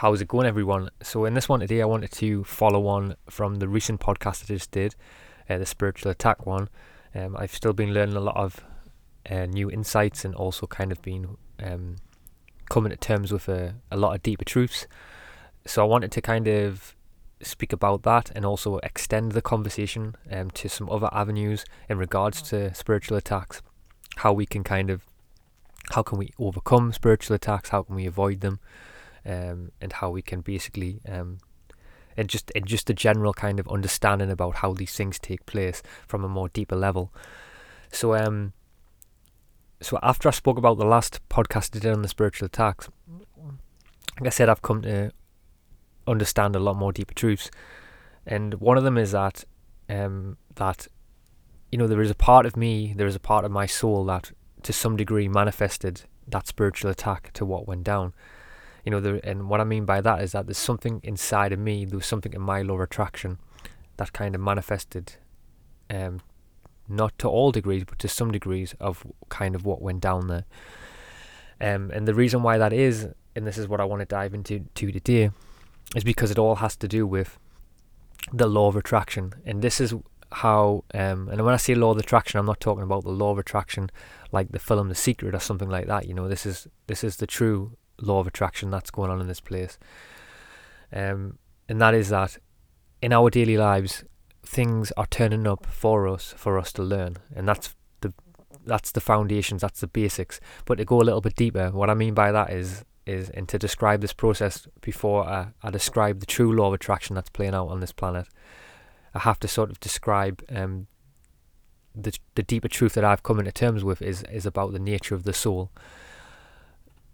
how's it going, everyone? So, in this one today, I wanted to follow on from the recent podcast I just did, uh, the spiritual attack one. Um, I've still been learning a lot of uh, new insights and also kind of been um, coming to terms with a, a lot of deeper truths. So, I wanted to kind of speak about that and also extend the conversation um, to some other avenues in regards to spiritual attacks, how we can kind of how can we overcome spiritual attacks, how can we avoid them, um, and how we can basically um, and just and just a general kind of understanding about how these things take place from a more deeper level. So um so after I spoke about the last podcast I did on the spiritual attacks, like I said, I've come to understand a lot more deeper truths, and one of them is that um that you know there is a part of me, there is a part of my soul that to some degree manifested that spiritual attack to what went down you know, there, and what I mean by that is that there's something inside of me, there was something in my law of attraction that kind of manifested, um, not to all degrees, but to some degrees of kind of what went down there. Um, and the reason why that is, and this is what I want to dive into to today, is because it all has to do with the law of attraction. And this is how, um, and when I say law of attraction, I'm not talking about the law of attraction like the film The Secret or something like that. You know, this is this is the true law of attraction that's going on in this place. Um, and that is that in our daily lives, things are turning up for us, for us to learn, and that's the that's the foundations, that's the basics. But to go a little bit deeper, what I mean by that is is and to describe this process before I, I describe the true law of attraction that's playing out on this planet, I have to sort of describe um, the the deeper truth that I've come into terms with is is about the nature of the soul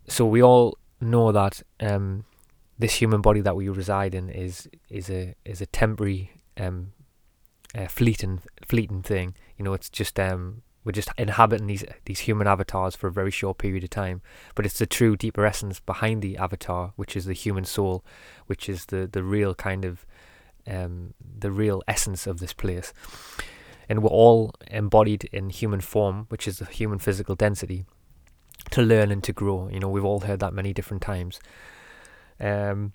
so we all know that um, this human body that we reside in is is a is a temporary um, fleeting fleeting thing. You know, it's just um, we're just inhabiting these these human avatars for a very short period of time. But it's the true deeper essence behind the avatar, which is the human soul, which is the the real kind of um, the real essence of this place. And we're all embodied in human form, which is the human physical density to learn and to grow. You know, we've all heard that many different times. Um,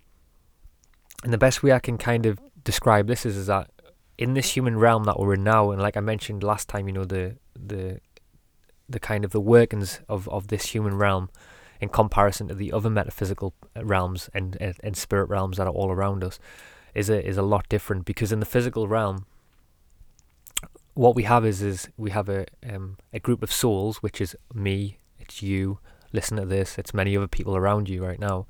and the best way I can kind of describe this is, is that in this human realm that we're in now, and like I mentioned last time, you know, the the the kind of the workings of, of this human realm in comparison to the other metaphysical realms and, and, and spirit realms that are all around us is a is a lot different because in the physical realm what we have is is we have a um, a group of souls which is me it's you listen to this it's many other people around you right now.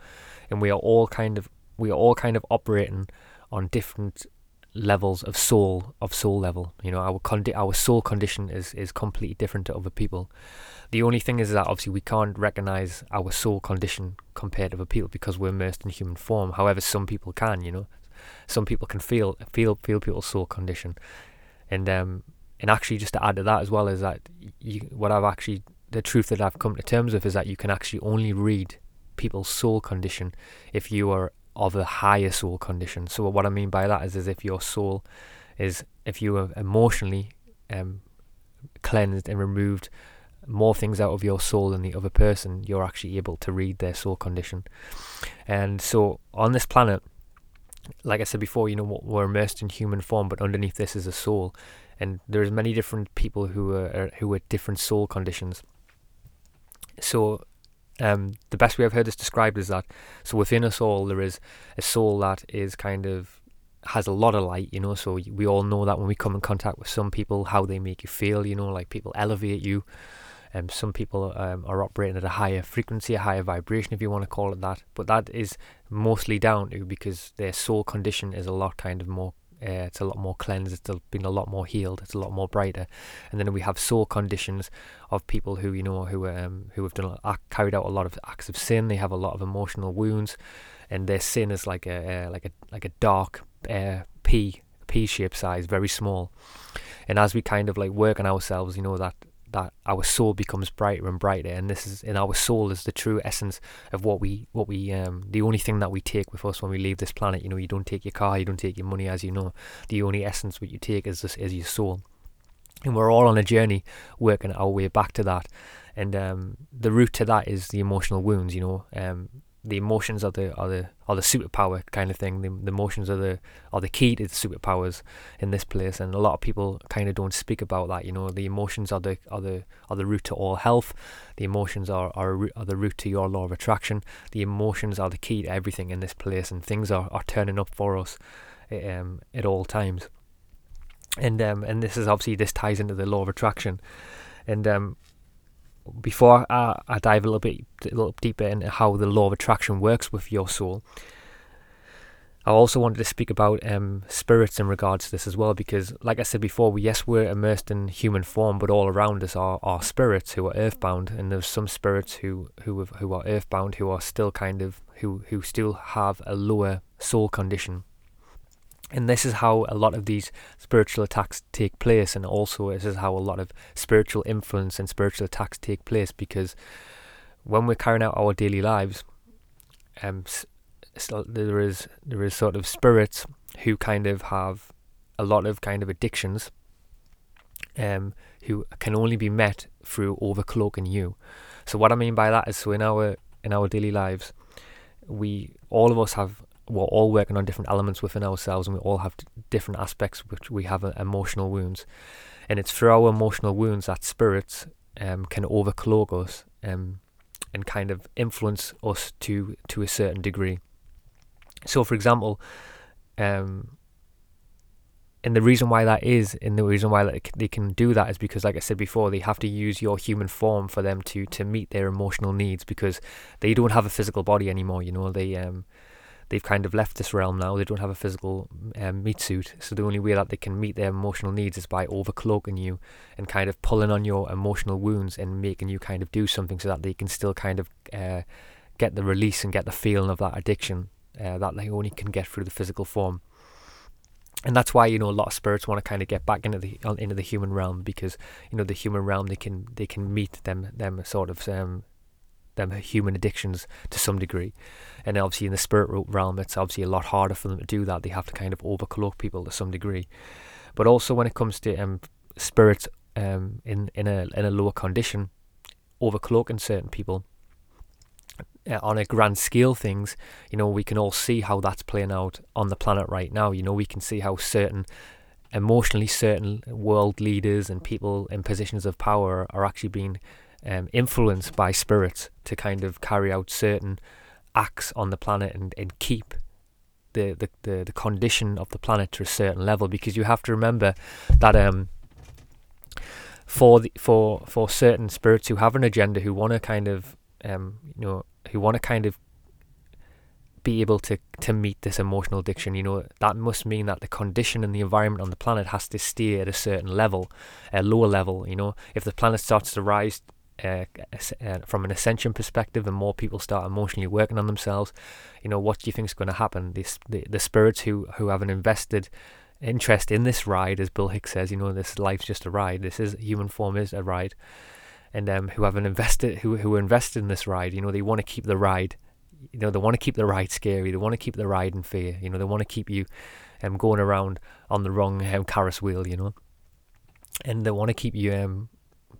And we are all kind of we are all kind of operating on different levels of soul of soul level. You know our condi- our soul condition is is completely different to other people. The only thing is that obviously we can't recognize our soul condition compared to other people because we're immersed in human form. However some people can you know. Some people can feel feel feel people's soul condition. And um and actually just to add to that as well is that you, what I've actually the truth that I've come to terms with is that you can actually only read people's soul condition if you are of a higher soul condition. So what I mean by that is, is if your soul is if you are emotionally um, cleansed and removed more things out of your soul than the other person, you're actually able to read their soul condition. And so on this planet, like I said before, you know, we're immersed in human form, but underneath this is a soul, and there's many different people who are who are different soul conditions. So, um, the best way I've heard this described is that so within us all there is a soul that is kind of has a lot of light, you know. So we all know that when we come in contact with some people, how they make you feel, you know, like people elevate you. Um, some people um, are operating at a higher frequency, a higher vibration, if you want to call it that. But that is mostly down to because their soul condition is a lot kind of more uh, it's a lot more cleansed. It's been a lot more healed. It's a lot more brighter. And then we have soul conditions of people who you know who um who have done carried out a lot of acts of sin. They have a lot of emotional wounds, and their sin is like a uh, like a like a dark uh, P P shape size, very small. And as we kind of like work on ourselves, you know that that our soul becomes brighter and brighter and this is in our soul is the true essence of what we what we um the only thing that we take with us when we leave this planet. You know you don't take your car you don't take your money as you know. The only essence what you take is this is your soul. And we're all on a journey working our way back to that. And um the route to that is the emotional wounds you know. Um the emotions are the are the are the superpower kind of thing. The, the emotions are the are the key to the superpowers in this place, and a lot of people kind of don't speak about that. You know, the emotions are the are the are the root to all health. The emotions are are, are the root to your law of attraction. The emotions are the key to everything in this place, and things are, are turning up for us um, at all times. And um, and this is obviously this ties into the law of attraction, and um, before I, I dive a little bit a little deeper into how the law of attraction works with your soul, I also wanted to speak about um, spirits in regards to this as well, because like I said before, we, yes, we're immersed in human form, but all around us are, are spirits who are earthbound, and there's some spirits who who have, who are earthbound who are still kind of who who still have a lower soul condition and this is how a lot of these spiritual attacks take place, and also this is how a lot of spiritual influence and spiritual attacks take place. Because when we're carrying out our daily lives, um, so there is there is sort of spirits who kind of have a lot of kind of addictions, um, who can only be met through overcloaking you. So what I mean by that is, so in our in our daily lives, we all of us have we're all working on different elements within ourselves and we all have different aspects which we have uh, emotional wounds and it's through our emotional wounds that spirits um, can overcloak us um, and kind of influence us to to a certain degree so for example um, and the reason why that is, and the reason why they can do that is because, like I said before, they have to use your human form for them to to meet their emotional needs because they don't have a physical body anymore. You know, they um they've kind of left this realm now. They don't have a physical um, meat suit, so the only way that they can meet their emotional needs is by overcloaking you and kind of pulling on your emotional wounds and making you kind of do something so that they can still kind of uh, get the release and get the feeling of that addiction uh, that they only can get through the physical form. And that's why you know a lot of spirits want to kind of get back into the into the human realm because you know the human realm they can they can meet them them sort of um, them human addictions to some degree. And obviously in the spirit realm, it's obviously a lot harder for them to do that. They have to kind of overcloak people to some degree. But also when it comes to um, spirits um, in in a in a lower condition, overcloaking certain people uh, on a grand scale things, you know, we can all see how that's playing out on the planet right now. You know, we can see how certain emotionally certain world leaders and people in positions of power are actually being um, influenced by spirits to kind of carry out certain acts on the planet and, and keep the, the, the, the condition of the planet to a certain level. Because you have to remember that um for the, for for certain spirits who have an agenda who want to kind of um you know who want to kind of be able to to meet this emotional addiction you know that must mean that the condition and the environment on the planet has to stay at a certain level a lower level you know. If the planet starts to rise uh, from an ascension perspective and more people start emotionally working on themselves, you know, what do you think is going to happen? This, the, the spirits who, who have an invested interest in this ride, as Bill Hicks says, you know, this life's just a ride. This is human form is a ride. And um, who have an invested, who, who invested in this ride, you know, they want to keep the ride, you know, they want to keep the ride scary. They want to keep the ride in fear. You know, they want to keep you um, going around on the wrong um, carousel wheel, you know. And they want to keep you um,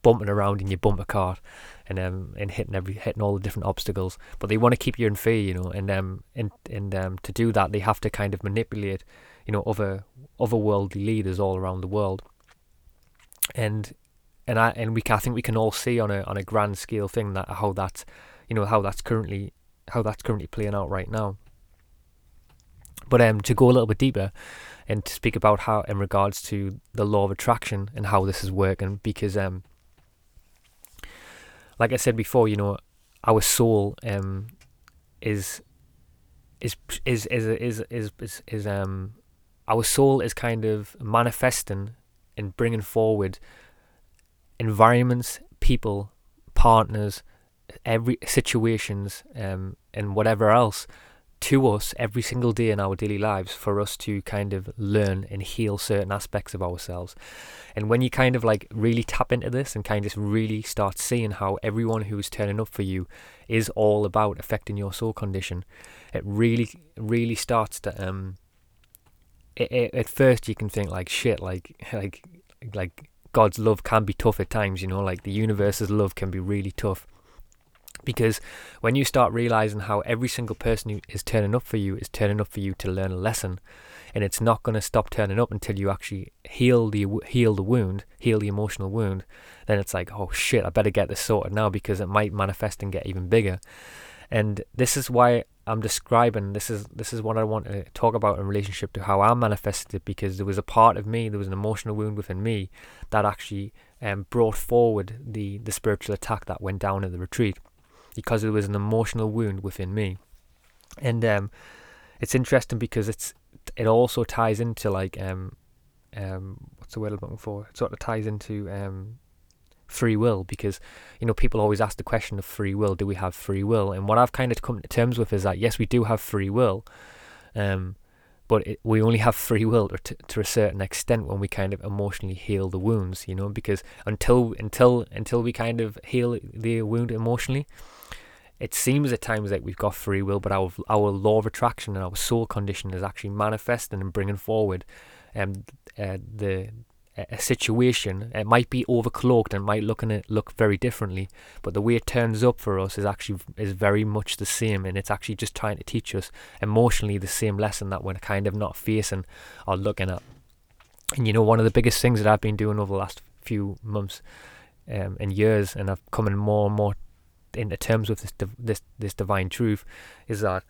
bumping around in your bumper cart and um and hitting every hitting all the different obstacles. But they want to keep you in fear, you know, and um and and um to do that they have to kind of manipulate, you know, other other worldly leaders all around the world. And and I and we I think we can all see on a on a grand scale thing that how that's you know how that's currently how that's currently playing out right now. But um to go a little bit deeper, and to speak about how in regards to the law of attraction and how this is working because um like I said before, you know, our soul um, is is is is is is is, is um our soul is kind of manifesting and bringing forward environments, people, partners, every situations, um, and whatever else to us every single day in our daily lives for us to kind of learn and heal certain aspects of ourselves. And when you kind of like really tap into this and kind of really start seeing how everyone who is turning up for you is all about affecting your soul condition, it really, really starts to um. It, it, at first, you can think like shit, like like like God's love can be tough at times, you know, like the universe's love can be really tough. Because when you start realizing how every single person who is turning up for you is turning up for you to learn a lesson, and it's not going to stop turning up until you actually heal the heal the wound, heal the emotional wound, then it's like, oh shit, I better get this sorted now because it might manifest and get even bigger. And this is why I'm describing this is this is what I want to talk about in relationship to how I manifested it because there was a part of me, there was an emotional wound within me that actually um, brought forward the the spiritual attack that went down at the retreat because there was an emotional wound within me. And um, it's interesting because it's it also ties into like um um what's the word I'm looking for? It sort of ties into um free will because you know people always ask the question of free will do we have free will and what I've kind of come to terms with is that yes we do have free will um but it, we only have free will to, to a certain extent when we kind of emotionally heal the wounds you know because until until until we kind of heal the wound emotionally it seems at times like we've got free will, but our our law of attraction and our soul condition is actually manifesting and bringing forward um, uh, the a situation. It might be overcloaked and might look it look very differently, but the way it turns up for us is actually is very much the same, and it's actually just trying to teach us emotionally the same lesson that we're kind of not facing or looking at. And you know, one of the biggest things that I've been doing over the last few months um, and years, and I've come in more and more into terms with this this this divine truth is that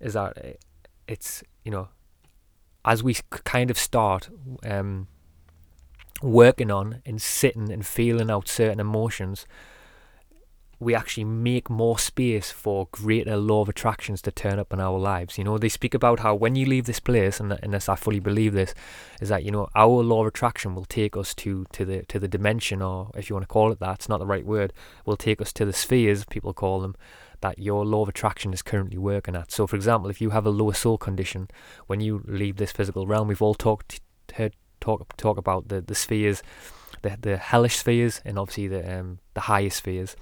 is that it's you know as we kind of start um, working on and sitting and feeling out certain emotions we actually make more space for greater law of attractions to turn up in our lives. You know, they speak about how when you leave this place, and, and this I fully believe this, is that you know our law of attraction will take us to to the to the dimension, or if you want to call it that, it's not the right word. Will take us to the spheres, people call them, that your law of attraction is currently working at. So, for example, if you have a lower soul condition, when you leave this physical realm, we've all talked heard talk talk about the the spheres, the the hellish spheres, and obviously the um the higher spheres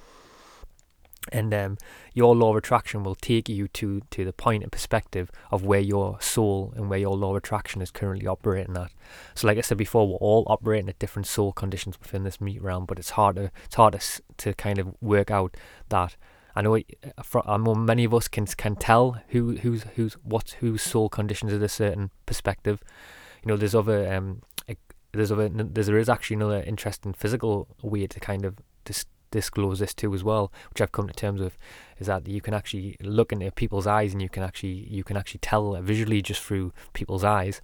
and um, your law of attraction will take you to to the point and perspective of where your soul and where your law of attraction is currently operating at. So, like I said before, we're all operating at different soul conditions within this meat realm, but it's hard to it's hard to, to kind of work out that. I know, I know many of us can can tell who who's who's what whose soul conditions at a certain perspective. You know, there's other um, there's other there's, there is actually another interesting physical way to kind of dis- disclose this too as well, which I've come to terms with, is that you can actually look into people's eyes and you can actually you can actually tell visually just through people's eyes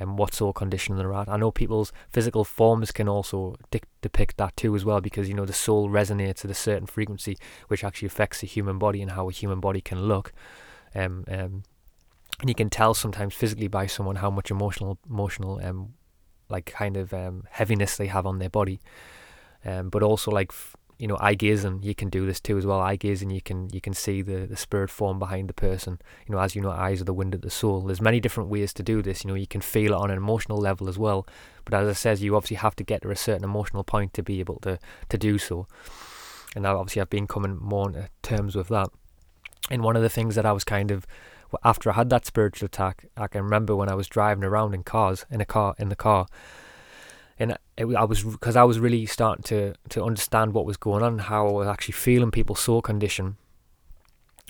and um, what sort of condition they're at. I know people's physical forms can also de- depict that too as well because you know the soul resonates at a certain frequency which actually affects the human body and how a human body can look. Um, um, and you can tell sometimes physically by someone how much emotional emotional um like kind of um heaviness they have on their body. Um, but also like f- you know eye gazing you can do this too as well. Eye gazing you can you can see the the spirit form behind the person. You know as you know eyes are the wind of the soul. There's many different ways to do this. You know you can feel it on an emotional level as well. But as i says you obviously have to get to a certain emotional point to be able to to do so. And now obviously i've been coming more into terms with that. And one of the things that i was kind of after i had that spiritual attack i can remember when i was driving around in cars in a car in the car and it, I was because I was really starting to to understand what was going on, how I was actually feeling people's soul condition.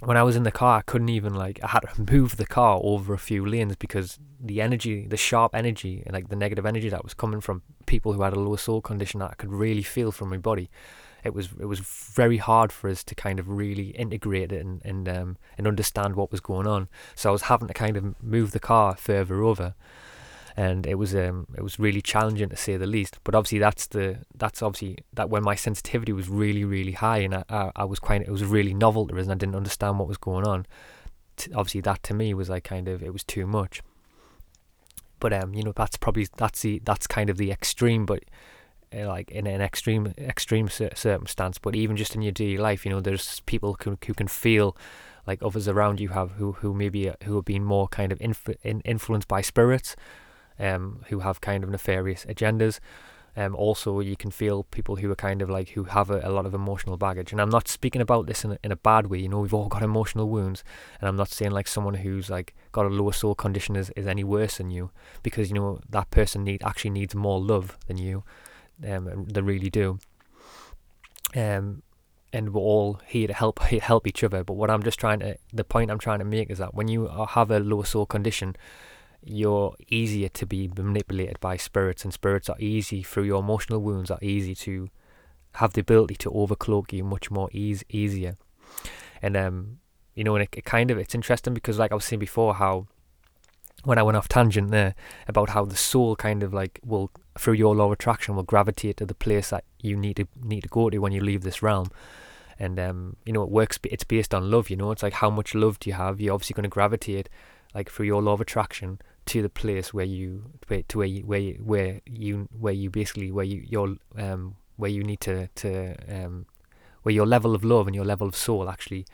When I was in the car, I couldn't even like I had to move the car over a few lanes because the energy, the sharp energy, and like the negative energy that was coming from people who had a lower soul condition that I could really feel from my body. It was it was very hard for us to kind of really integrate it and and um, and understand what was going on. So I was having to kind of move the car further over and it was um it was really challenging to say the least. But obviously that's the that's obviously that when my sensitivity was really really high and I I, I was quite it was really novel to and I didn't understand what was going on. T- obviously that to me was like kind of it was too much. But um you know that's probably that's the that's kind of the extreme, but uh, like in an extreme extreme circumstance. But even just in your daily life, you know, there's people who who can feel like others around you have who who maybe uh, who have been more kind of inf- in, influenced by spirits um, who have kind of nefarious agendas. Um, also, you can feel people who are kind of like who have a, a lot of emotional baggage. And I'm not speaking about this in a, in a bad way. You know, we've all got emotional wounds, and I'm not saying like someone who's like got a lower soul condition is, is any worse than you, because you know that person need actually needs more love than you. Um, they really do. Um, and we're all here to help help each other. But what I'm just trying to the point I'm trying to make is that when you have a lower soul condition, you're easier to be manipulated by spirits, and spirits are easy through your emotional wounds are easy to have the ability to overcloak you much more easy easier. And um, you know, and it, it kind of it's interesting because like I was saying before, how when I went off tangent there about how the soul kind of like will through your law of attraction will gravitate to the place that you need to need to go to when you leave this realm. And um, you know, it works. It's based on love. You know, it's like how much love do you have? You're obviously going to gravitate, like through your law of attraction, to the place where you to where you, where you, where you where you basically where you your um where you need to to um where your level of love and your level of soul actually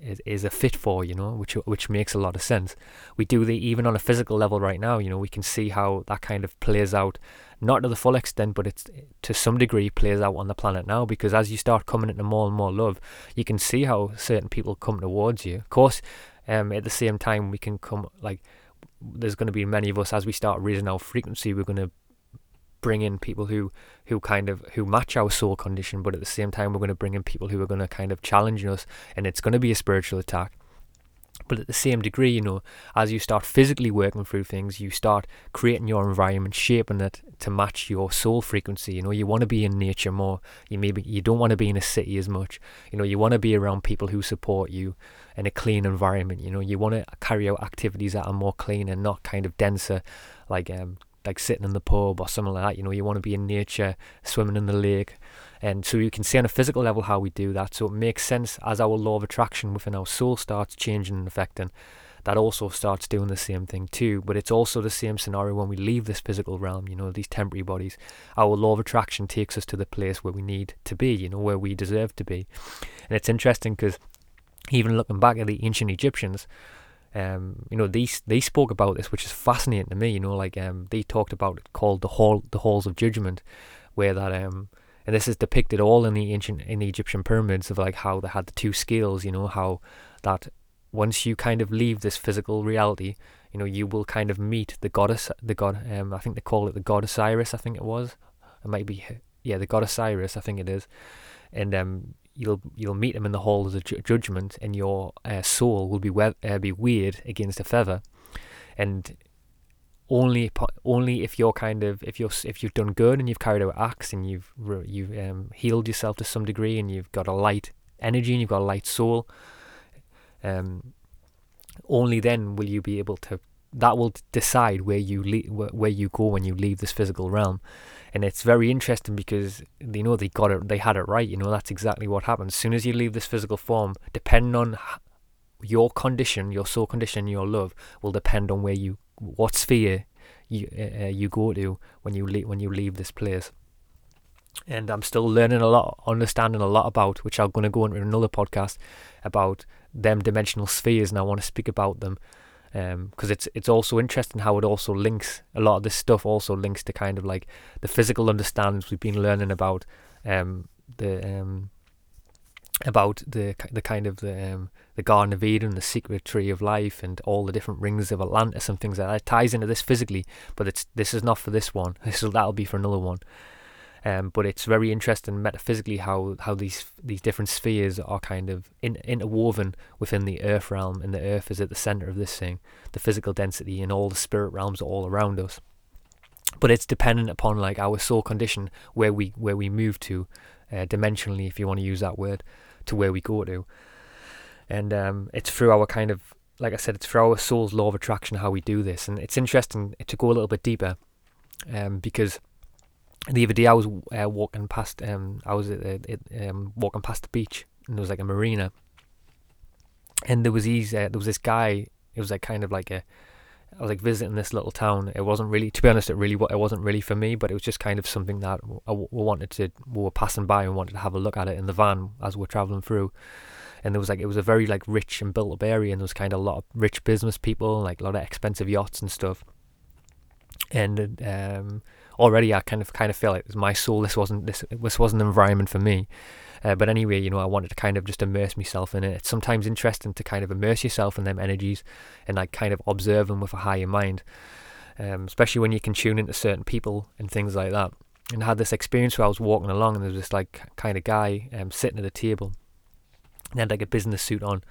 is, is a fit for, you know, which which makes a lot of sense. We do the even on a physical level right now, you know, we can see how that kind of plays out, not to the full extent, but it's to some degree plays out on the planet now because as you start coming into more and more love, you can see how certain people come towards you. Of course, um, at the same time, we can come like there's going to be many of us as we start raising our frequency, we're going to bring in people who who kind of who match our soul condition but at the same time we're going to bring in people who are going to kind of challenge us and it's going to be a spiritual attack. But at the same degree you know as you start physically working through things you start creating your environment shaping it to match your soul frequency. You know you want to be in nature more. You maybe you don't want to be in a city as much. You know you want to be around people who support you in a clean environment you know you want to carry out activities that are more clean and not kind of denser like um, like sitting in the pub or something like that. You know, you want to be in nature, swimming in the lake. And so you can see on a physical level how we do that. So it makes sense as our law of attraction within our soul starts changing and affecting, that also starts doing the same thing too. But it's also the same scenario when we leave this physical realm, you know, these temporary bodies. Our law of attraction takes us to the place where we need to be, you know, where we deserve to be. And it's interesting because even looking back at the ancient Egyptians, um, you know, they they spoke about this, which is fascinating to me. You know, like um, they talked about it called the hall, the halls of judgment, where that um, and this is depicted all in the ancient in the Egyptian pyramids of like how they had the two scales. You know, how that once you kind of leave this physical reality, you know, you will kind of meet the goddess, the god. Um, I think they call it the god Osiris. I think it was. It might be, yeah, the god Osiris. I think it is, and um, you'll you'll meet him in the halls of ju- judgment, and your uh, soul will be we- uh, be weird against a feather, and only only if you're kind of if you're if you've done good and you've carried out acts and you've you've um, healed yourself to some degree and you've got a light energy and you've got a light soul, um, only then will you be able to. That will decide where you le- where you go when you leave this physical realm and it's very interesting because you know they got it they had it right you know that's exactly what happens. As soon as you leave this physical form depending on your condition your soul condition your love will depend on where you what sphere you uh, uh, you go to when you leave when you leave this place. And I'm still learning a lot understanding a lot about which I'm going to go into another podcast about them dimensional spheres and I want to speak about them because um, it's it's also interesting how it also links a lot of this stuff also links to kind of like the physical understandings we've been learning about um, the um, about the the kind of the um, the Garden of Eden, the secret tree of life, and all the different rings of Atlantis and things like that. It ties into this physically, but it's this is not for this one. This will that'll be for another one. Um, but it's very interesting metaphysically how, how these these different spheres are kind of in, interwoven within the earth realm, and the earth is at the center of this thing, the physical density, and all the spirit realms are all around us. But it's dependent upon like our soul condition, where we where we move to, uh, dimensionally, if you want to use that word, to where we go to, and um, it's through our kind of like I said, it's through our soul's law of attraction how we do this, and it's interesting to go a little bit deeper, um, because the other day I was uh, walking past um I was um walking past the beach and there was like a marina and there was these uh, there was this guy it was like kind of like a I was like visiting this little town. It wasn't really to be honest it really it wasn't really for me but it was just kind of something that I wanted to we were passing by and wanted to have a look at it in the van as we we're traveling through. And there was like it was a very like rich and built up area and there was kind of a lot of rich business people like a lot of expensive yachts and stuff. And um already I kind of kind of feel like it was my soul. This wasn't this this wasn't an environment for me. Uh, but anyway, you know, I wanted to kind of just immerse myself in it. It's sometimes interesting to kind of immerse yourself in them energies and like kind of observe them with a higher mind, um, especially when you can tune into certain people and things like that. and I had this experience where I was walking along and there was this like kind of guy um, sitting at a table. And had like a business suit on,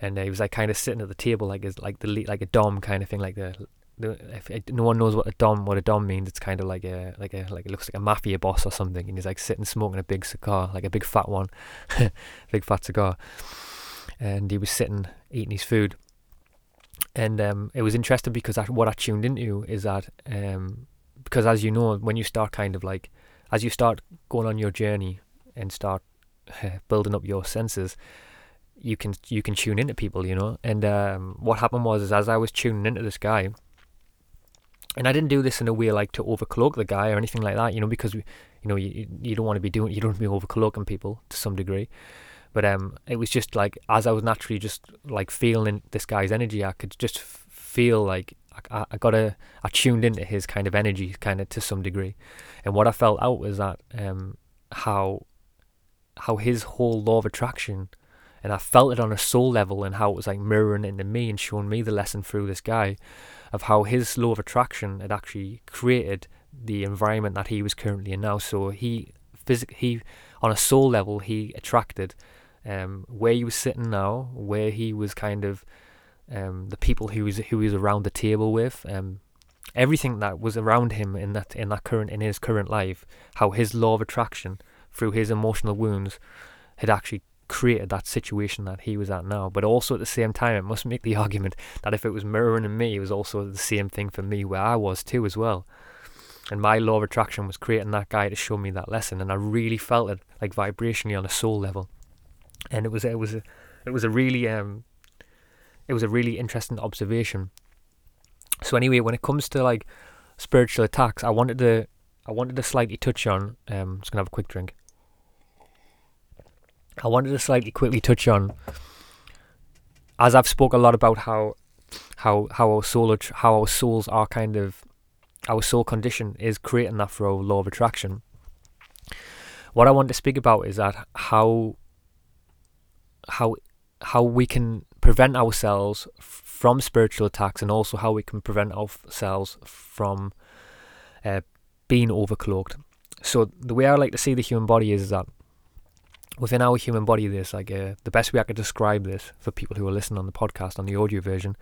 and uh, he was like kind of sitting at the table like as like the like a dom kind of thing, like the. If, if no one knows what a dom what a dom means, it's kind of like a like a like it looks like a mafia boss or something, and he's like sitting smoking a big cigar, like a big fat one, big fat cigar, and he was sitting eating his food, and um, it was interesting because I, what I tuned into is that um, because as you know, when you start kind of like, as you start going on your journey and start building up your senses, you can you can tune into people, you know. And um, what happened was, is as I was tuning into this guy, and I didn't do this in a way like to overcloak the guy or anything like that, you know, because we, you know, you you don't want to be doing, you don't want to be overcloaking people to some degree. But um, it was just like as I was naturally just like feeling this guy's energy, I could just feel like I, I got a I tuned into his kind of energy kind of to some degree, and what I felt out was that um how how his whole law of attraction, and I felt it on a soul level and how it was like mirroring into me and showing me the lesson through this guy, of how his law of attraction had actually created the environment that he was currently in now. So he physic he on a soul level he attracted um where he was sitting now, where he was kind of um, the people he was who he was around the table with, um, everything that was around him in that in that current in his current life, how his law of attraction through his emotional wounds had actually created that situation that he was at now. But also at the same time, it must make the argument that if it was mirroring in me, it was also the same thing for me where I was too as well. And my law of attraction was creating that guy to show me that lesson, and I really felt it like vibrationally on a soul level. And it was it was a, it was a really um it was a really interesting observation. So anyway, when it comes to like spiritual attacks, I wanted to I wanted to slightly touch on. Um, I'm just gonna have a quick drink. I wanted to slightly quickly touch on, as I've spoke a lot about how how how our soul how our souls are kind of our soul condition is creating that for our law of attraction. What I want to speak about is that how how how we can prevent ourselves from spiritual attacks and also how we can prevent ourselves from uh, being overcloaked. So the way I like to see the human body is that within our human body, there's like a, the best way I could describe this for people who are listening on the podcast on the audio version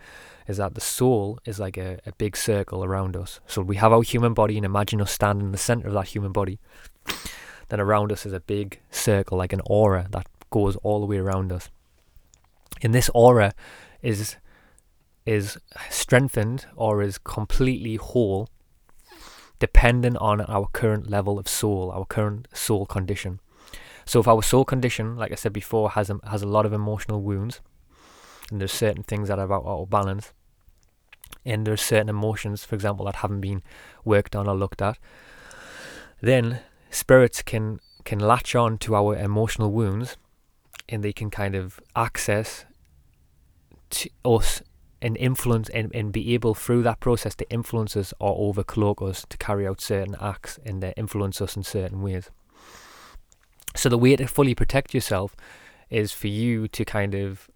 is that the soul is like a, a big circle around us. So we have our human body and imagine us standing in the center of that human body. Then around us is a big circle, like an aura that goes all the way around us and this aura is is strengthened or is completely whole dependent on our current level of soul, our current soul condition. So if our soul condition, like I said before, has a, has a lot of emotional wounds, and there's certain things that are out of balance, and there's certain emotions, for example, that haven't been worked on or looked at, then spirits can can latch on to our emotional wounds and they can kind of access us and influence and, and be able through that process to influence us or overcloak us to carry out certain acts and uh, influence us in certain ways. So the way to fully protect yourself is for you to kind of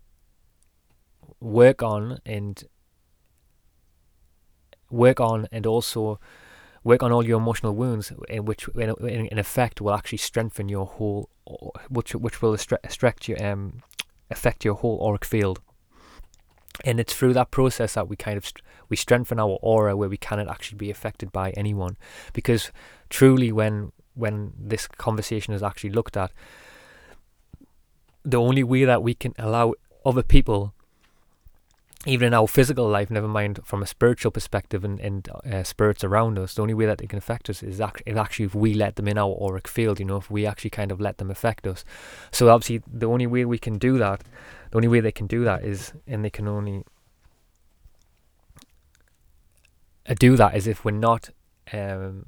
work on and work on and also work on all your emotional wounds, in which in, in effect will actually strengthen your whole, which which will affect your um affect your whole auric field. And it's through that process that we kind of we strengthen our aura where we cannot actually be affected by anyone. Because truly when when this conversation is actually looked at the only way that we can allow other people even in our physical life never mind from a spiritual perspective and, and uh, spirits around us the only way that they can affect us is actually, actually if we let them in our auric field you know if we actually kind of let them affect us. So obviously the only way we can do that the only way they can do that is, and they can only uh, do that is if we're not um,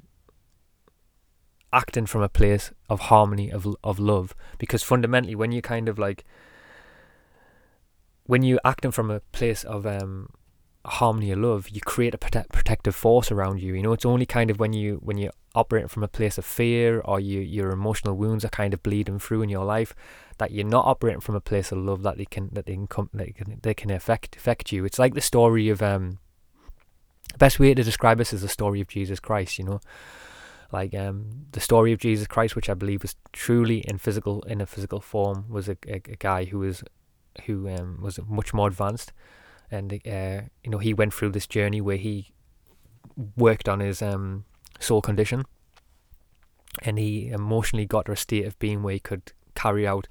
acting from a place of harmony of of love. Because fundamentally, when you kind of like when you're acting from a place of um, harmony of love, you create a prote- protective force around you. You know, it's only kind of when you when you operate from a place of fear or you your emotional wounds are kind of bleeding through in your life that you're not operating from a place of love that they can that they can come they can they can affect affect you. It's like the story of um. Best way to describe this is the story of Jesus Christ. You know, like um, the story of Jesus Christ, which I believe was truly in physical in a physical form, was a, a, a guy who was who um, was much more advanced, and uh, you know he went through this journey where he worked on his um, soul condition, and he emotionally got to a state of being where he could carry out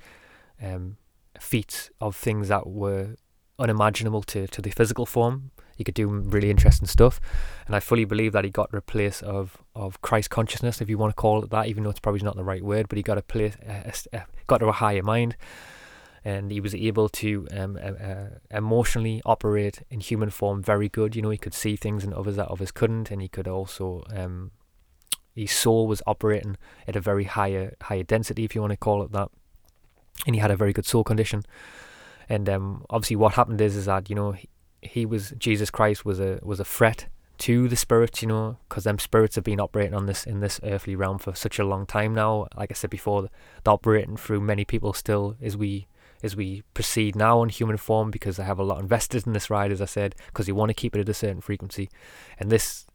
um, feats of things that were unimaginable to, to the physical form he could do really interesting stuff. And I fully believe that he got a place of, of Christ consciousness, if you want to call it that, even though it's probably not the right word, but he got a place, uh, got to a higher mind. And he was able to um, uh, emotionally operate in human form very good. You know, he could see things in others that others couldn't, and he could also um, his soul was operating at a very higher higher density, if you want to call it that. And he had a very good soul condition. And um, obviously, what happened is is that you know was Jesus Christ was a was a threat to the spirits, you know, because them spirits have been operating on this in this earthly realm for such a long time now. Like I said before, they're operating through many people still as we as we proceed now in human form because they have a lot invested in this ride, as I said, because they want to keep it at a certain frequency. And this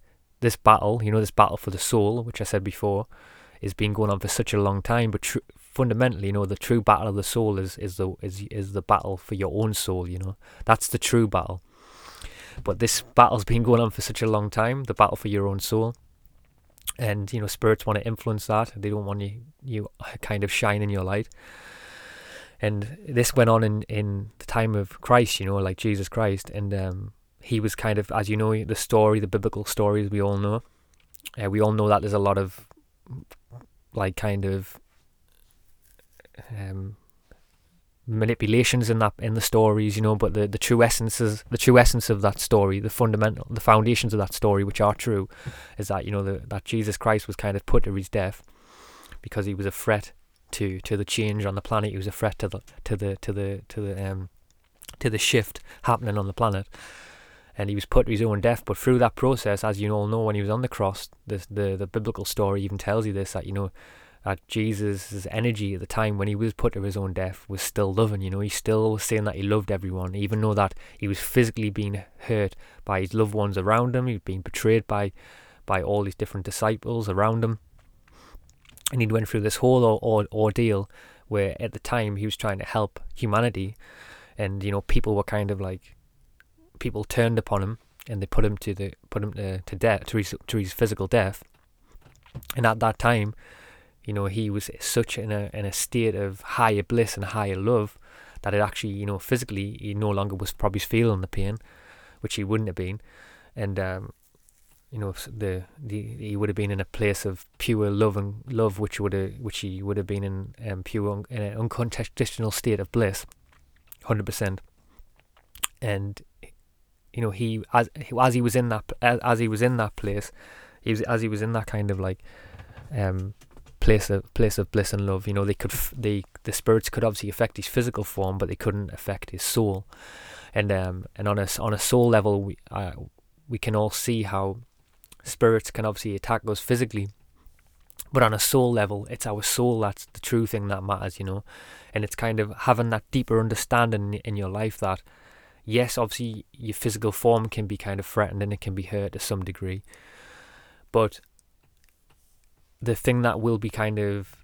this battle, you know, this battle for the soul, which I said before, is been going on for such a long time. But tr- fundamentally, you know, the true battle of the soul is is the is is the battle for your own soul. You know, that's the true battle. But this battle's been going on for such a long time, the battle for your own soul. And, you know, spirits want to influence that. They don't want you, you kind of shine in your light. And this went on in, in the time of Christ, you know, like Jesus Christ. And um, he was kind of, as you know, the story, the biblical stories we all know. Uh, we all know that there's a lot of, like, kind of um, manipulations in that in the stories, you know, but the, the true essences the true essence of that story, the fundamental the foundations of that story which are true, is that, you know, the, that Jesus Christ was kind of put to his death because he was a threat to to the change on the planet. He was a threat to the to the to the to the um to the shift happening on the planet. And he was put to his own death, but through that process, as you all know, when he was on the cross, the the, the biblical story even tells you this that you know that Jesus' energy at the time when he was put to his own death was still loving, you know, he still was saying that he loved everyone, even though that he was physically being hurt by his loved ones around him, he was being betrayed by by all these different disciples around him. And he went through this whole or- or- ordeal where at the time he was trying to help humanity and, you know, people were kind of like people turned upon him and they put him to the put him to, to death to his to his physical death. And at that time you know, he was such in a in a state of higher bliss and higher love that it actually, you know, physically he no longer was probably feeling the pain, which he wouldn't have been, and um, you know, the, the he would have been in a place of pure love and love, which would have which he would have been in um, pure in an unconditional state of bliss, hundred percent, and you know he as as he was in that as he was in that place, he was as he was in that kind of like um place of place of bliss and love. You know, they could f- they the spirits could obviously affect his physical form, but they couldn't affect his soul. And um and on a on a soul level, we uh, we can all see how spirits can obviously attack us physically, but on a soul level, it's our soul that's the true thing that matters. You know, and it's kind of having that deeper understanding in your life that yes, obviously your physical form can be kind of threatened and it can be hurt to some degree, but the thing that will be kind of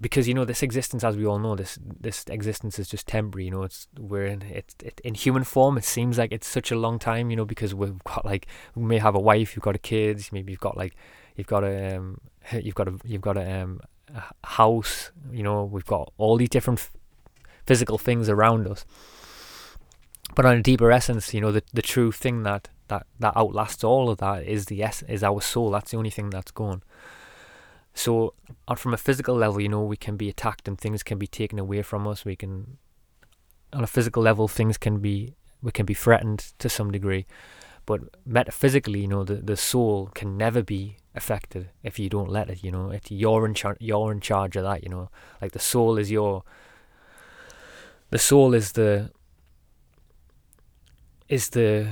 because you know this existence as we all know this this existence is just temporary you know it's we're in it's it, in human form it seems like it's such a long time you know because we've got like we may have a wife you've got a kids maybe you've got like you've got a um, you've got a you've got a, um, a house you know we've got all these different f- physical things around us. But on a deeper essence you know the the true thing that that that outlasts all of that is the es- is our soul that's the only thing that's gone so, from a physical level, you know, we can be attacked and things can be taken away from us. We can, on a physical level, things can be we can be threatened to some degree. But metaphysically, you know, the, the soul can never be affected if you don't let it. You know, if you're in char- you're in charge of that. You know, like the soul is your. The soul is the. Is the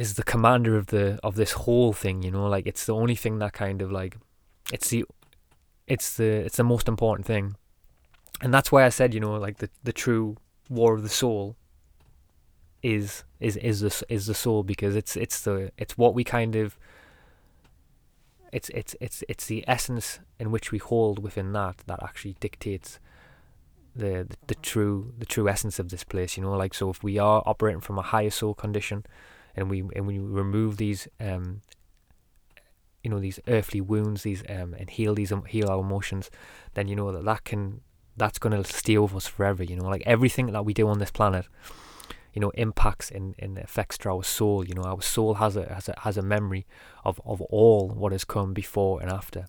is the commander of the of this whole thing. You know, like it's the only thing that kind of like it's the it's the it's the most important thing, and that's why I said you know like the the true war of the soul is is is the is the soul because it's it's the it's what we kind of it's it's it's it's the essence in which we hold within that that actually dictates the, the the true the true essence of this place. You know, like so if we are operating from a higher soul condition, and we and when we remove these um you know these earthly wounds, these um and heal these heal our emotions, then you know that that can that's going to stay with us forever. You know, like everything that we do on this planet you know impacts and, and affects to our soul you know? Our soul has a has a has a memory of of all what has come before and after.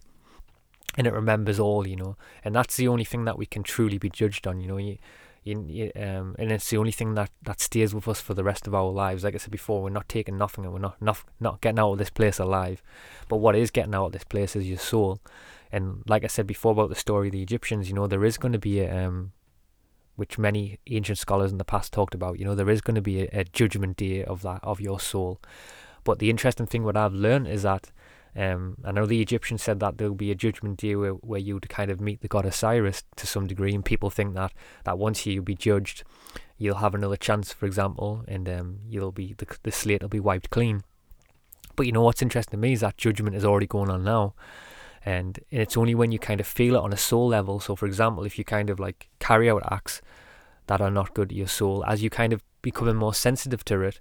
And it remembers all you know? And that's the only thing that we can truly be judged on you know? You, you, um, and it's the only thing that, that stays with us for the rest of our lives. Like I said before, we're not taking nothing, and we're not, not not getting out of this place alive. But what is getting out of this place is your soul. And like I said before about the story of the Egyptians, you know, there is going to be a um, which many ancient scholars in the past talked about. You know, there is going to be a, a judgment day of that of your soul. But the interesting thing what I've learned is that um, I know the Egyptians said that there'll be a judgment day where, where you'd kind of meet the god Osiris to some degree, and people think that that once you'll be judged, you'll have another chance, for example, and um, you'll be the, the slate will be wiped clean. But you know what's interesting to me is that judgment is already going on now and it's only when you kind of feel it on a soul level so for example if you kind of like carry out acts that are not good to your soul as you kind of becoming more sensitive to it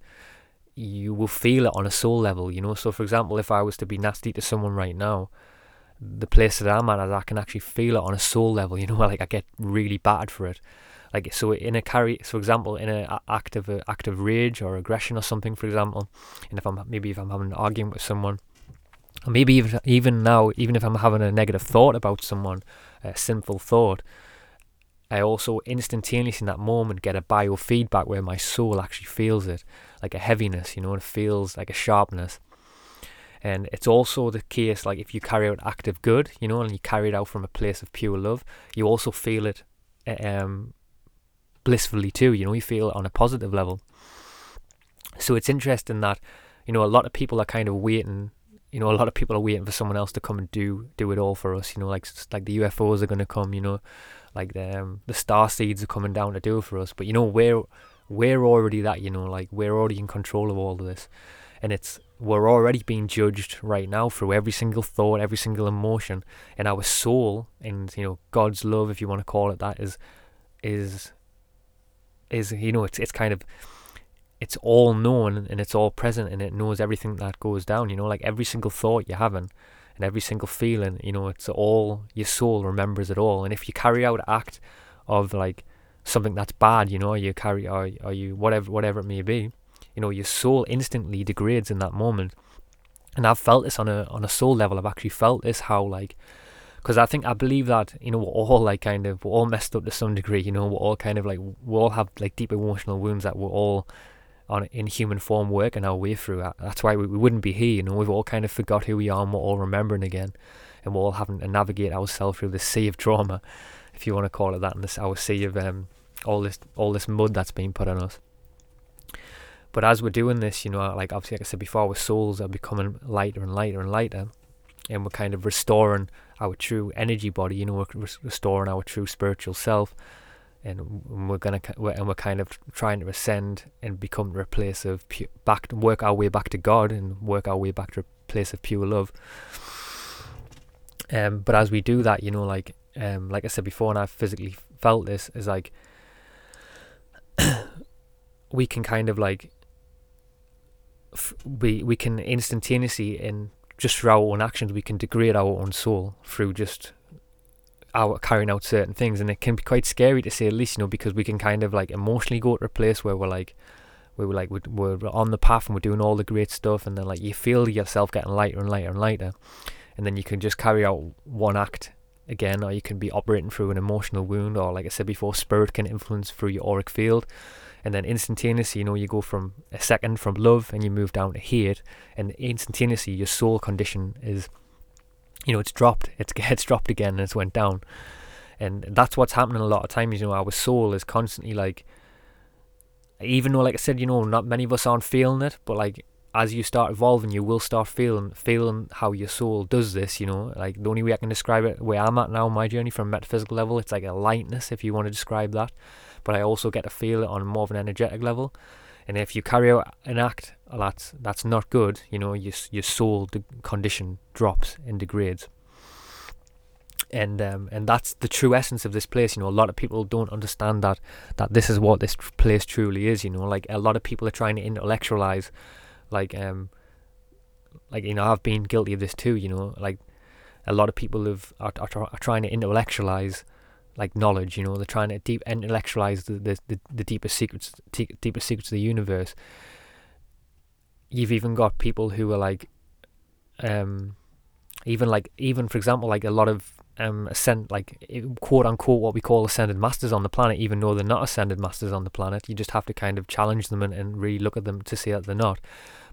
you will feel it on a soul level you know? So for example if i was to be nasty to someone right now the place that i'm at i can actually feel it on a soul level you know? Like i get really bad for it. Like so in a carry for example in an act of a act of rage or aggression or something for example and if i'm maybe if i'm having an argument with someone or maybe even even now, even if I'm having a negative thought about someone, a sinful thought, I also instantaneously in that moment get a biofeedback where my soul actually feels it, like a heaviness, you know, it feels like a sharpness. And it's also the case, like if you carry out active good, you know, and you carry it out from a place of pure love, you also feel it um, blissfully too, you know, you feel it on a positive level. So it's interesting that, you know, a lot of people are kind of waiting you know, a lot of people are waiting for someone else to come and do do it all for us. You know, like like the UFOs are going to come. You know, like the um, the star seeds are coming down to do for us. But you know, we're we're already that. You know, like we're already in control of all of this, and it's we're already being judged right now through every single thought, every single emotion, and our soul, and you know, God's love, if you want to call it that, is is is you know, it's it's kind of it's all known and it's all present and it knows everything that goes down you know like every single thought you're having and every single feeling you know it's all your soul remembers it all. And if you carry out an act of like something that's bad you know you carry or, or you whatever whatever it may be you know your soul instantly degrades in that moment. And I've felt this on a on a soul level. I've actually felt this how like because I think I believe that you know we're all like kind of we're all messed up to some degree you know we're all kind of like we all have like deep emotional wounds that we're all on in human form working our way through that. That's why we, we wouldn't be here, you know, we've all kind of forgot who we are and we're all remembering again. And we're all having to navigate ourselves through this sea of trauma, if you want to call it that, and this our sea of um, all this all this mud that's been put on us. But as we're doing this, you know, like obviously like I said before, our souls are becoming lighter and lighter and lighter. And we're kind of restoring our true energy body, you know, we're restoring our true spiritual self and we're gonna and we're kind of trying to ascend and become a place of pu- back work our way back to God and work our way back to a place of pure love. Um, but as we do that, you know, like um, like I said before, and I've physically felt this, is like we can kind of like f- we we can instantaneously in just through our own actions we can degrade our own soul through just out carrying out certain things, and it can be quite scary to say at least, you know, because we can kind of like emotionally go to a place where we're like, we were like we're, we're on the path and we're doing all the great stuff, and then like you feel yourself getting lighter and lighter and lighter, and then you can just carry out one act again, or you can be operating through an emotional wound, or like I said before, spirit can influence through your auric field, and then instantaneously, you know, you go from a second from love and you move down to hate, and instantaneously your soul condition is you know, it's dropped. It's it's dropped again and it's went down. And that's what's happening a lot of times, you know, our soul is constantly like even though like I said, you know, not many of us aren't feeling it, but like as you start evolving you will start feeling feeling how your soul does this, you know. Like the only way I can describe it where I'm at now, my journey from metaphysical level, it's like a lightness if you want to describe that. But I also get to feel it on more of an energetic level. And if you carry out an act that's that's not good. You know, your your soul condition drops and degrades. And um, and that's the true essence of this place. You know, a lot of people don't understand that that this is what this place truly is. You know, like a lot of people are trying to intellectualize, like um, like you know, I've been guilty of this too. You know, like a lot of people have are, are, are trying to intellectualize like knowledge. You know, they're trying to deep intellectualize the the, the, the deepest secrets, te- deepest secrets of the universe. You've even got people who are like, um, even like even for example, like a lot of um ascend like quote unquote what we call ascended masters on the planet, even though they're not ascended masters on the planet. You just have to kind of challenge them and, and really look at them to see that they're not.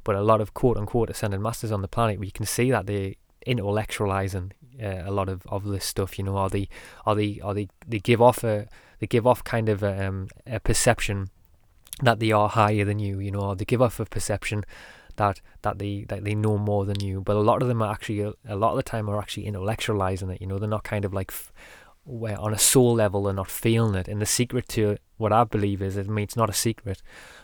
But a lot of quote unquote ascended masters on the planet, we can see that they intellectualizing uh, a lot of, of this stuff. You know, are they or they or they, they give off a they give off kind of a, um, a perception that they are higher than you. You know, or they give off a perception that that they that they know more than you. But a lot of them are actually a lot of the time are actually intellectualizing it. You know, they're not kind of like where on a soul level they're not feeling it. And the secret to what I believe is, I mean, it's not a secret.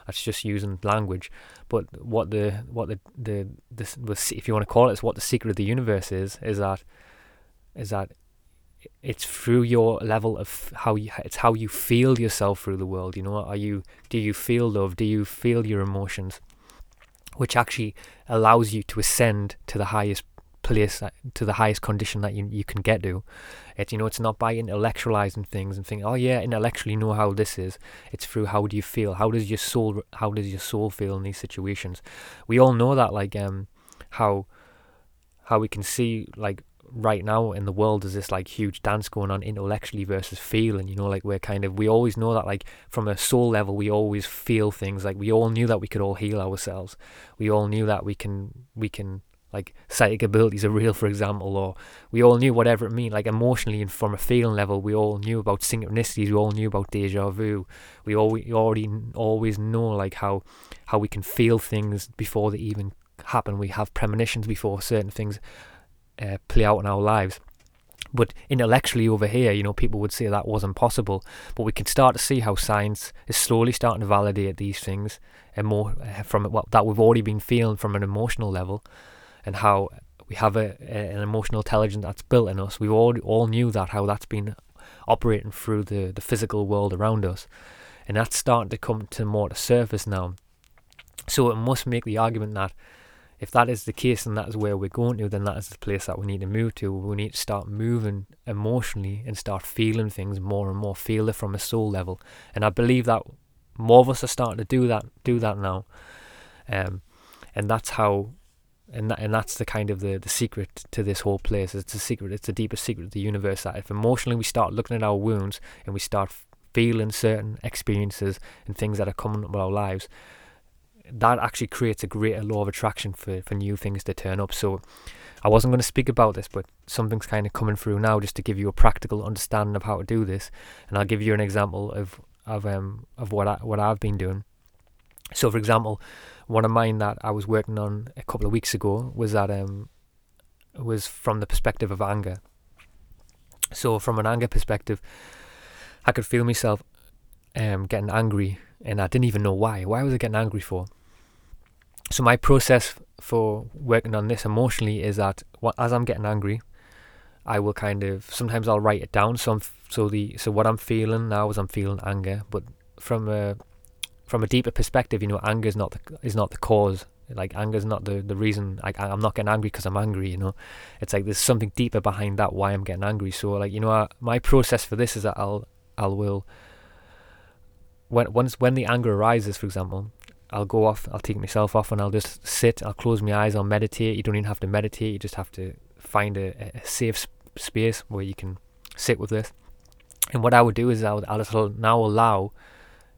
It's just using language. But what the what the the, the if you want to call it, it's what the secret of the universe is. Is that is that it's through your level of how you it's how you feel yourself through the world you know are you do you feel love do you feel your emotions which actually allows you to ascend to the highest place to the highest condition that you you can get to. It's you know it's not by intellectualizing things and thinking oh yeah intellectually know how this is. It's through how do you feel? How does your soul how does your soul feel in these situations? We all know that like um how how we can see like right now in the world is this like huge dance going on intellectually versus feeling you know like we're kind of we always know that like from a soul level we always feel things like we all knew that we could all heal ourselves we all knew that we can we can like psychic abilities are real, for example, or we all knew whatever it meant, like emotionally and from a feeling level, we all knew about synchronicities, we all knew about deja vu. We all we already always know like how how we can feel things before they even happen. We have premonitions before certain things uh, play out in our lives. But intellectually over here, you know, people would say that wasn't possible. But we can start to see how science is slowly starting to validate these things and more uh, from what that we've already been feeling from an emotional level and how we have a, an emotional intelligence that's built in us. We all all knew that how that's been operating through the, the physical world around us, and that's starting to come to more to surface now. So it must make the argument that if that is the case and that is where we're going to, then that is the place that we need to move to. We need to start moving emotionally and start feeling things more and more, feel it from a soul level. And I believe that more of us are starting to do that, do that now. Um, and that's how and that, and that's the kind of the, the secret to this whole place. It's a secret. It's the deepest secret of the universe. That if emotionally we start looking at our wounds and we start feeling certain experiences and things that are coming up with our lives, that actually creates a greater law of attraction for, for new things to turn up. So I wasn't going to speak about this, but something's kind of coming through now just to give you a practical understanding of how to do this. And I'll give you an example of of um of what I what I've been doing. So for example, one of mine that I was working on a couple of weeks ago was that um was from the perspective of anger. So from an anger perspective, I could feel myself um getting angry and I didn't even know why. Why was I getting angry for? So my process for working on this emotionally is that as I'm getting angry, I will kind of sometimes I'll write it down. So I'm, so the so what I'm feeling now is I'm feeling anger, but from a from a deeper perspective, you know, anger is not the is not the cause. Like anger is not the the reason. Like I'm not getting angry because I'm angry. You know, it's like there's something deeper behind that why I'm getting angry. So like you know, I, my process for this is that I'll I'll will when once when the anger arises, for example, I'll go off, I'll take myself off, and I'll just sit. I'll close my eyes. I'll meditate. You don't even have to meditate. You just have to find a, a safe sp- space where you can sit with this. And what I would do is I'll, I'll just now allow,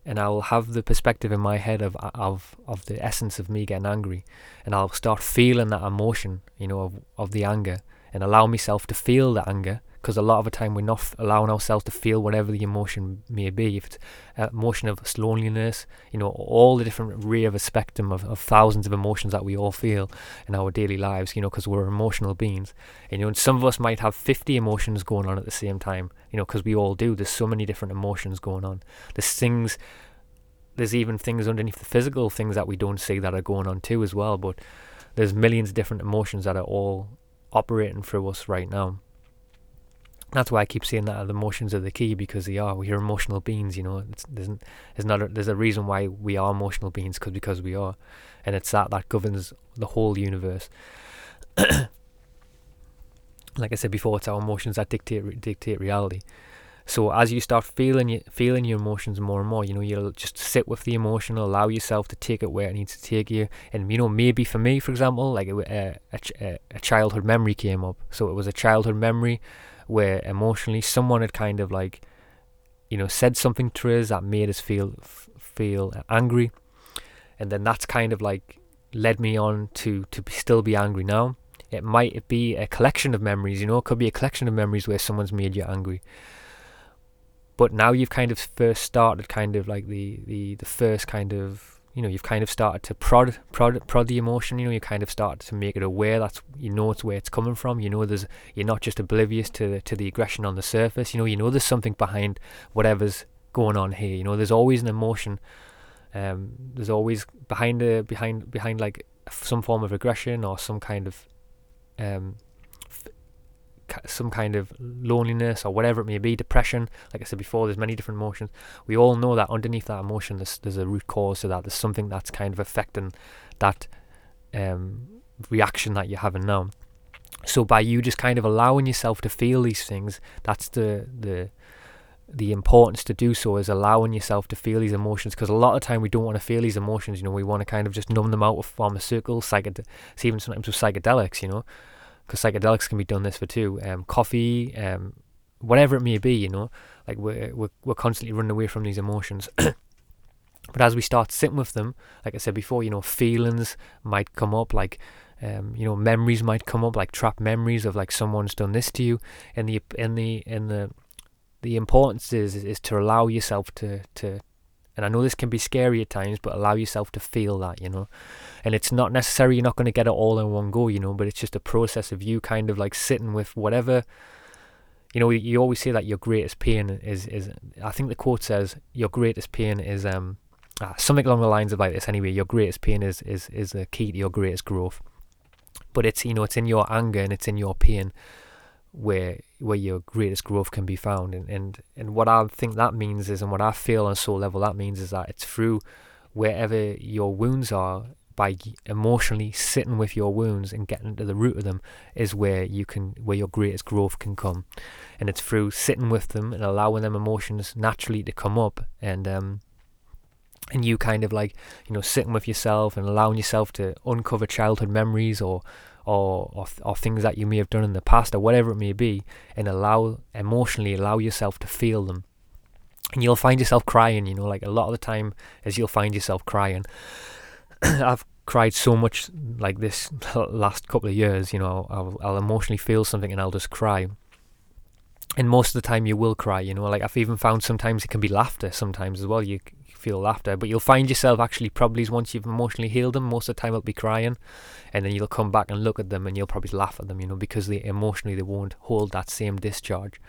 and I'll have the perspective in my head of uh, of of the essence of me getting angry, and I'll start feeling that emotion, you know, of of the anger, and allow myself to feel the anger because a lot of the time we're not allowing ourselves to feel whatever the emotion may be. If it's an emotion of loneliness, you know, all the different array of a spectrum of, of thousands of emotions that we all feel in our daily lives, you know, because we're emotional beings. You know, and some of us might have 50 emotions going on at the same time, you know, because we all do. There's so many different emotions going on. There's things there's even things underneath the physical things that we don't see that are going on too as well. But there's millions of different emotions that are all operating through us right now. That's why I keep saying that the emotions are the key because they are. We're emotional beings, you know. It's, there's, there's not a, there's a reason why we are emotional beings cause, because we are, and it's that that governs the whole universe. like I said before, it's our emotions that dictate dictate reality. So as you start feeling feeling your emotions more and more, you know, you'll just sit with the emotion, allow yourself to take it where it needs to take you. And you know, maybe for me, for example, like uh, a, a, uh, a childhood memory came up. So it was a childhood memory where emotionally someone had kind of like, you know, said something to us that made us feel feel angry, and then that's kind of like led me on to to still be angry now. It might be a collection of memories, you know, it could be a collection of memories where someone's made you angry but now you've kind of first started kind of like the the the first kind of you know you've kind of started to prod prod prod the emotion you know you kind of start to make it aware that's you know it's where it's coming from. You know there's you're not just oblivious to the, to the aggression on the surface. You know you know there's something behind whatever's going on here. You know there's always an emotion um there's always behind the behind behind like some form of aggression or some kind of um some kind of loneliness or whatever it may be, depression. Like I said before, there's many different emotions. We all know that underneath that emotion, there's, there's a root cause to that. There's something that's kind of affecting that um, reaction that you're having now. So by you just kind of allowing yourself to feel these things, that's the the the importance to do so is allowing yourself to feel these emotions because a lot of time we don't want to feel these emotions you know we want to kind of just numb them out with pharmaceuticals psyched- even sometimes with psychedelics you know because psychedelics can be done this for too. Um, coffee, um, whatever it may be, you know, like we're, we're, we're constantly running away from these emotions. but as we start sitting with them, like I said before, you know, feelings might come up, like, um, you know, memories might come up, like trapped memories of like someone's done this to you, and the in the in the the importance is is to allow yourself to to and I know this can be scary at times, but allow yourself to feel that, you know. And it's not necessary you're not going to get it all in one go, you know, but it's just a process of you kind of like sitting with whatever. You know, you always say that your greatest pain is is. I think the quote says your greatest pain is um ah, something along the lines of like this. Anyway, your greatest pain is is is the key to your greatest growth. But it's you know it's in your anger and it's in your pain where where your greatest growth can be found. And, and and what I think that means is and what I feel on soul level that means is that it's through wherever your wounds are by emotionally sitting with your wounds and getting to the root of them is where you can where your greatest growth can come. And it's through sitting with them and allowing them emotions naturally to come up and um and you kind of like you know sitting with yourself and allowing yourself to uncover childhood memories or or, or, or things that you may have done in the past or whatever it may be and allow emotionally allow yourself to feel them. And you'll find yourself crying you know like a lot of the time as you'll find yourself crying. I've cried so much like this last couple of years you know I'll, I'll emotionally feel something and i'll just cry. And most of the time you will cry you know like i've even found sometimes it can be laughter sometimes as well. You feel laughter but you'll find yourself actually probably once you've emotionally healed them most of the time it'll be crying and then you'll come back and look at them and you'll probably laugh at them you know because they emotionally they won't hold that same discharge.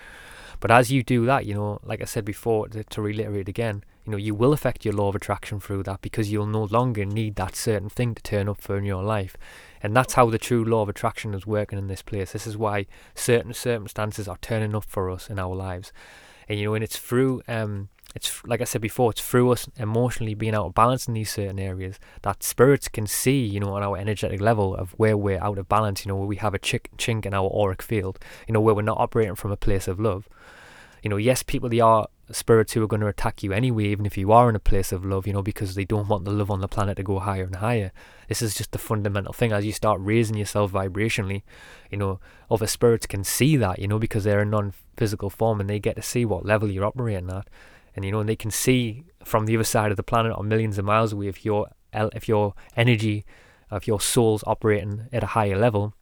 But as you do that you know like i said before to, to reiterate again you know you will affect your law of attraction through that because you'll no longer need that certain thing to turn up for in your life. And that's how the true law of attraction is working in this place. This is why certain circumstances are turning up for us in our lives. And you know and it's through um it's like I said before, it's through us emotionally being out of balance in these certain areas that spirits can see, you know, on our energetic level of where we're out of balance, you know, where we have a chink, in our auric field, you know, where we're not operating from a place of love. You know, yes, people, they are spirits who are going to attack you anyway, even if you are in a place of love, you know, because they don't want the love on the planet to go higher and higher. This is just the fundamental thing. As you start raising yourself vibrationally, you know, other spirits can see that, you know, because they're a non physical form and they get to see what level you're operating at and you know and they can see from the other side of the planet or millions of miles away if your if your energy if your soul's operating at a higher level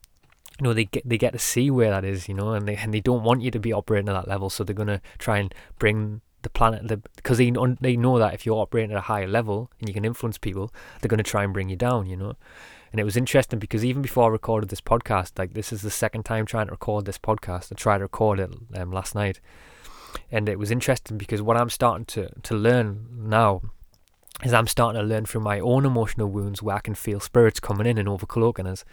you know they get they get to see where that is you know and they and they don't want you to be operating at that level. So they're going to try and bring the planet the, because they they know that if you're operating at a higher level and you can influence people they're going to try and bring you down you know. And it was interesting because even before I recorded this podcast like this is the second time trying to record this podcast. I tried to record it um, last night and it was interesting because what I'm starting to to learn now is I'm starting to learn through my own emotional wounds where I can feel spirits coming in and overcloaking us.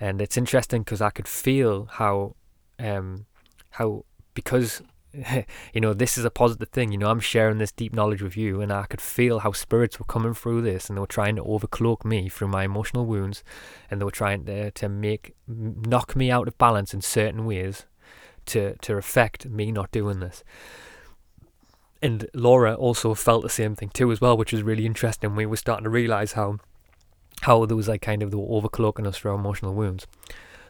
And it's interesting because I could feel how, um, how because you know, this is a positive thing. You know, I'm sharing this deep knowledge with you, and I could feel how spirits were coming through this, and they were trying to overcloak me through my emotional wounds, and they were trying to to make knock me out of balance in certain ways, to to affect me not doing this. And Laura also felt the same thing too, as well, which was really interesting. We were starting to realize how how there was like kind of the overcloaking us through our emotional wounds.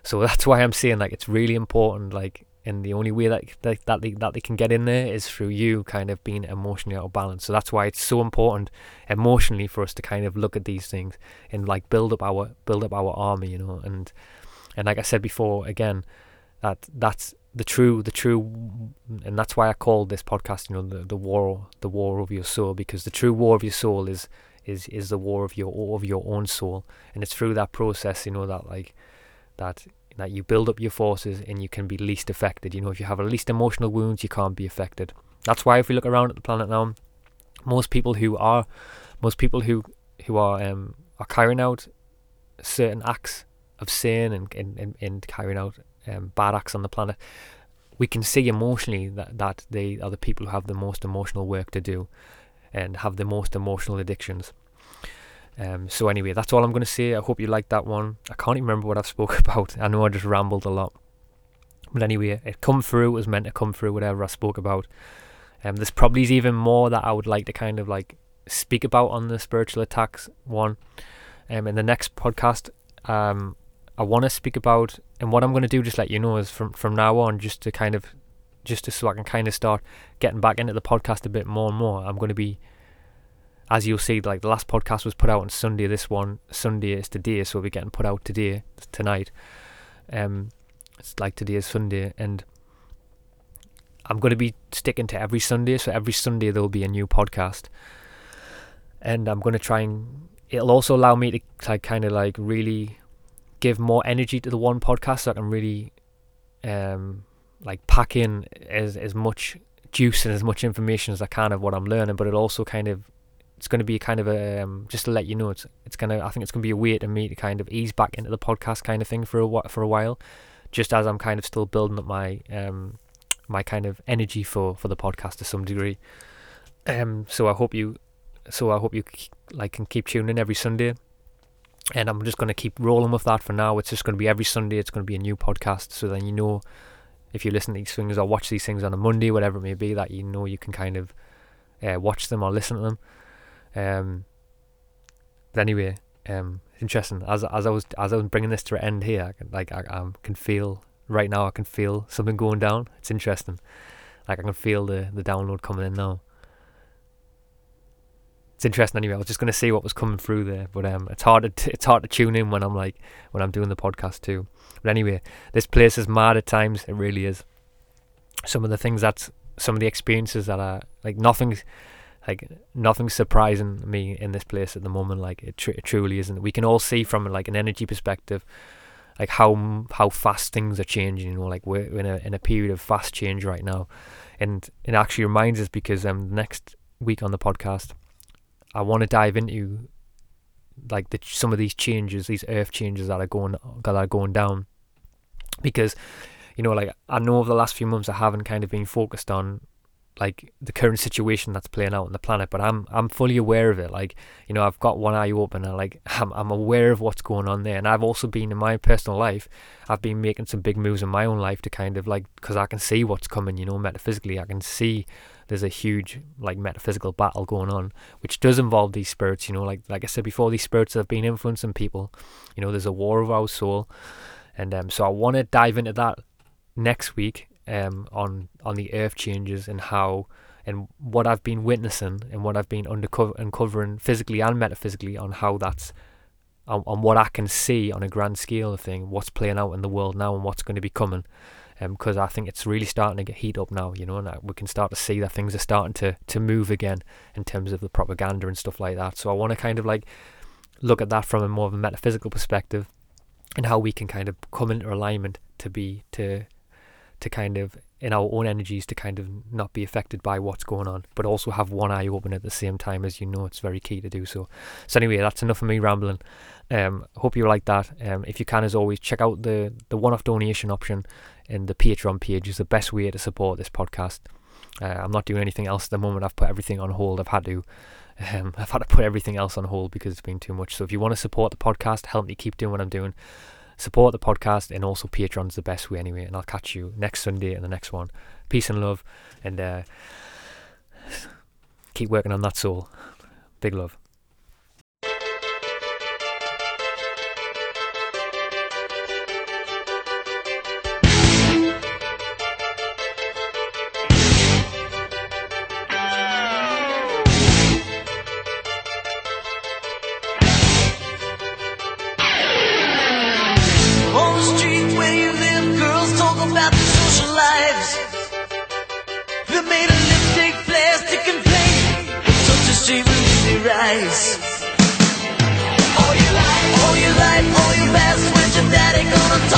So that's why I'm saying like it's really important, like and the only way that that that they, that they can get in there is through you kind of being emotionally out of balance. So that's why it's so important emotionally for us to kind of look at these things and like build up our build up our army, you know. And and like I said before, again, that that's the true the true and that's why I called this podcast, you know, the, the war the war of your soul because the true war of your soul is is is the war of your of your own soul, and it's through that process, you know, that like that that you build up your forces and you can be least affected. You know, if you have a least emotional wounds, you can't be affected. That's why if we look around at the planet now, most people who are, most people who who are um are carrying out certain acts of sin and and, and, and carrying out um, bad acts on the planet, we can see emotionally that that they are the people who have the most emotional work to do, and have the most emotional addictions. Um, so anyway, that's all I'm going to say. I hope you liked that one. I can't remember what I've spoke about. I know I just rambled a lot. But anyway, it come through. It was meant to come through whatever I spoke about. Um, there's probably even more that I would like to kind of like speak about on the spiritual attacks one. Um, in the next podcast, um, I want to speak about, and what I'm going to do, just let you know, is from from now on, just to kind of, just to so I can kind of start getting back into the podcast a bit more and more. I'm going to be as you'll see, like the last podcast was put out on Sunday. This one Sunday is today, so we'll be getting put out today tonight. Um, it's like today is Sunday, and I'm going to be sticking to every Sunday. So every Sunday there will be a new podcast, and I'm going to try and it'll also allow me to like kind of like really give more energy to the one podcast, so I can really um like pack in as as much juice and as much information as I can of what I'm learning, but it also kind of it's going to be kind of a um, just to let you know it's it's to I think it's to be a way to me to kind of ease back into the podcast kind of thing for a for a while, just as I'm kind of still building up my um my kind of energy for for the podcast to some degree. Um, so I hope you so I hope you like can keep tuning in every Sunday. And I'm just going to keep rolling with that for now. It's just going to be every Sunday. It's going to be a new podcast. So then you know, if you listen to these things or watch these things on a Monday, whatever it may be, that you know you can kind of uh, watch them or listen to them. Um, but anyway, um, interesting. As as I was as I was bringing this to an end here, I can, like I, I can feel right now. I can feel something going down. It's interesting. Like I can feel the the download coming in now. It's interesting. Anyway, I was just gonna see what was coming through there, but um, it's hard to t- it's hard to tune in when I'm like when I'm doing the podcast too. But anyway, this place is mad at times. It really is. Some of the things that some of the experiences that are like nothing like nothing's surprising me in this place at the moment. Like it, tr- it truly isn't. We can all see from like an energy perspective, like how how fast things are changing. You know, like we're in a in a period of fast change right now, and it actually reminds us because um next week on the podcast, I want to dive into like the some of these changes, these earth changes that are going that are going down, because you know, like I know over the last few months I haven't kind of been focused on like the current situation that's playing out on the planet but i'm i'm fully aware of it. Like you know i've got one eye open and like i'm, I'm aware of what's going on there. And i've also been in my personal life i've been making some big moves in my own life to kind of like because i can see what's coming you know metaphysically. I can see there's a huge like metaphysical battle going on which does involve these spirits you know like like i said before these spirits have been influencing people you know there's a war of our soul and um, so i want to dive into that next week um, on on the earth changes and how and what I've been witnessing and what I've been undercover uncovering physically and metaphysically on how that's on, on what I can see on a grand scale of thing, what's playing out in the world now and what's going to be coming. Because um, I think it's really starting to get heat up now, you know, and we can start to see that things are starting to to move again in terms of the propaganda and stuff like that. So I want to kind of like look at that from a more of a metaphysical perspective and how we can kind of come into alignment to be to to kind of in our own energies to kind of not be affected by what's going on, but also have one eye open at the same time as you know it's very key to do so. So anyway, that's enough of me rambling. Um, hope you like that. Um, if you can, as always, check out the the one-off donation option in the Patreon page. is the best way to support this podcast. Uh, I'm not doing anything else at the moment. I've put everything on hold. I've had to. Um, I've had to put everything else on hold because it's been too much. So if you want to support the podcast, help me keep doing what I'm doing support the podcast and also Patreon's the best way anyway. And I'll catch you next Sunday in the next one. Peace and love, and uh, keep working on that soul. Big love. they gonna talk?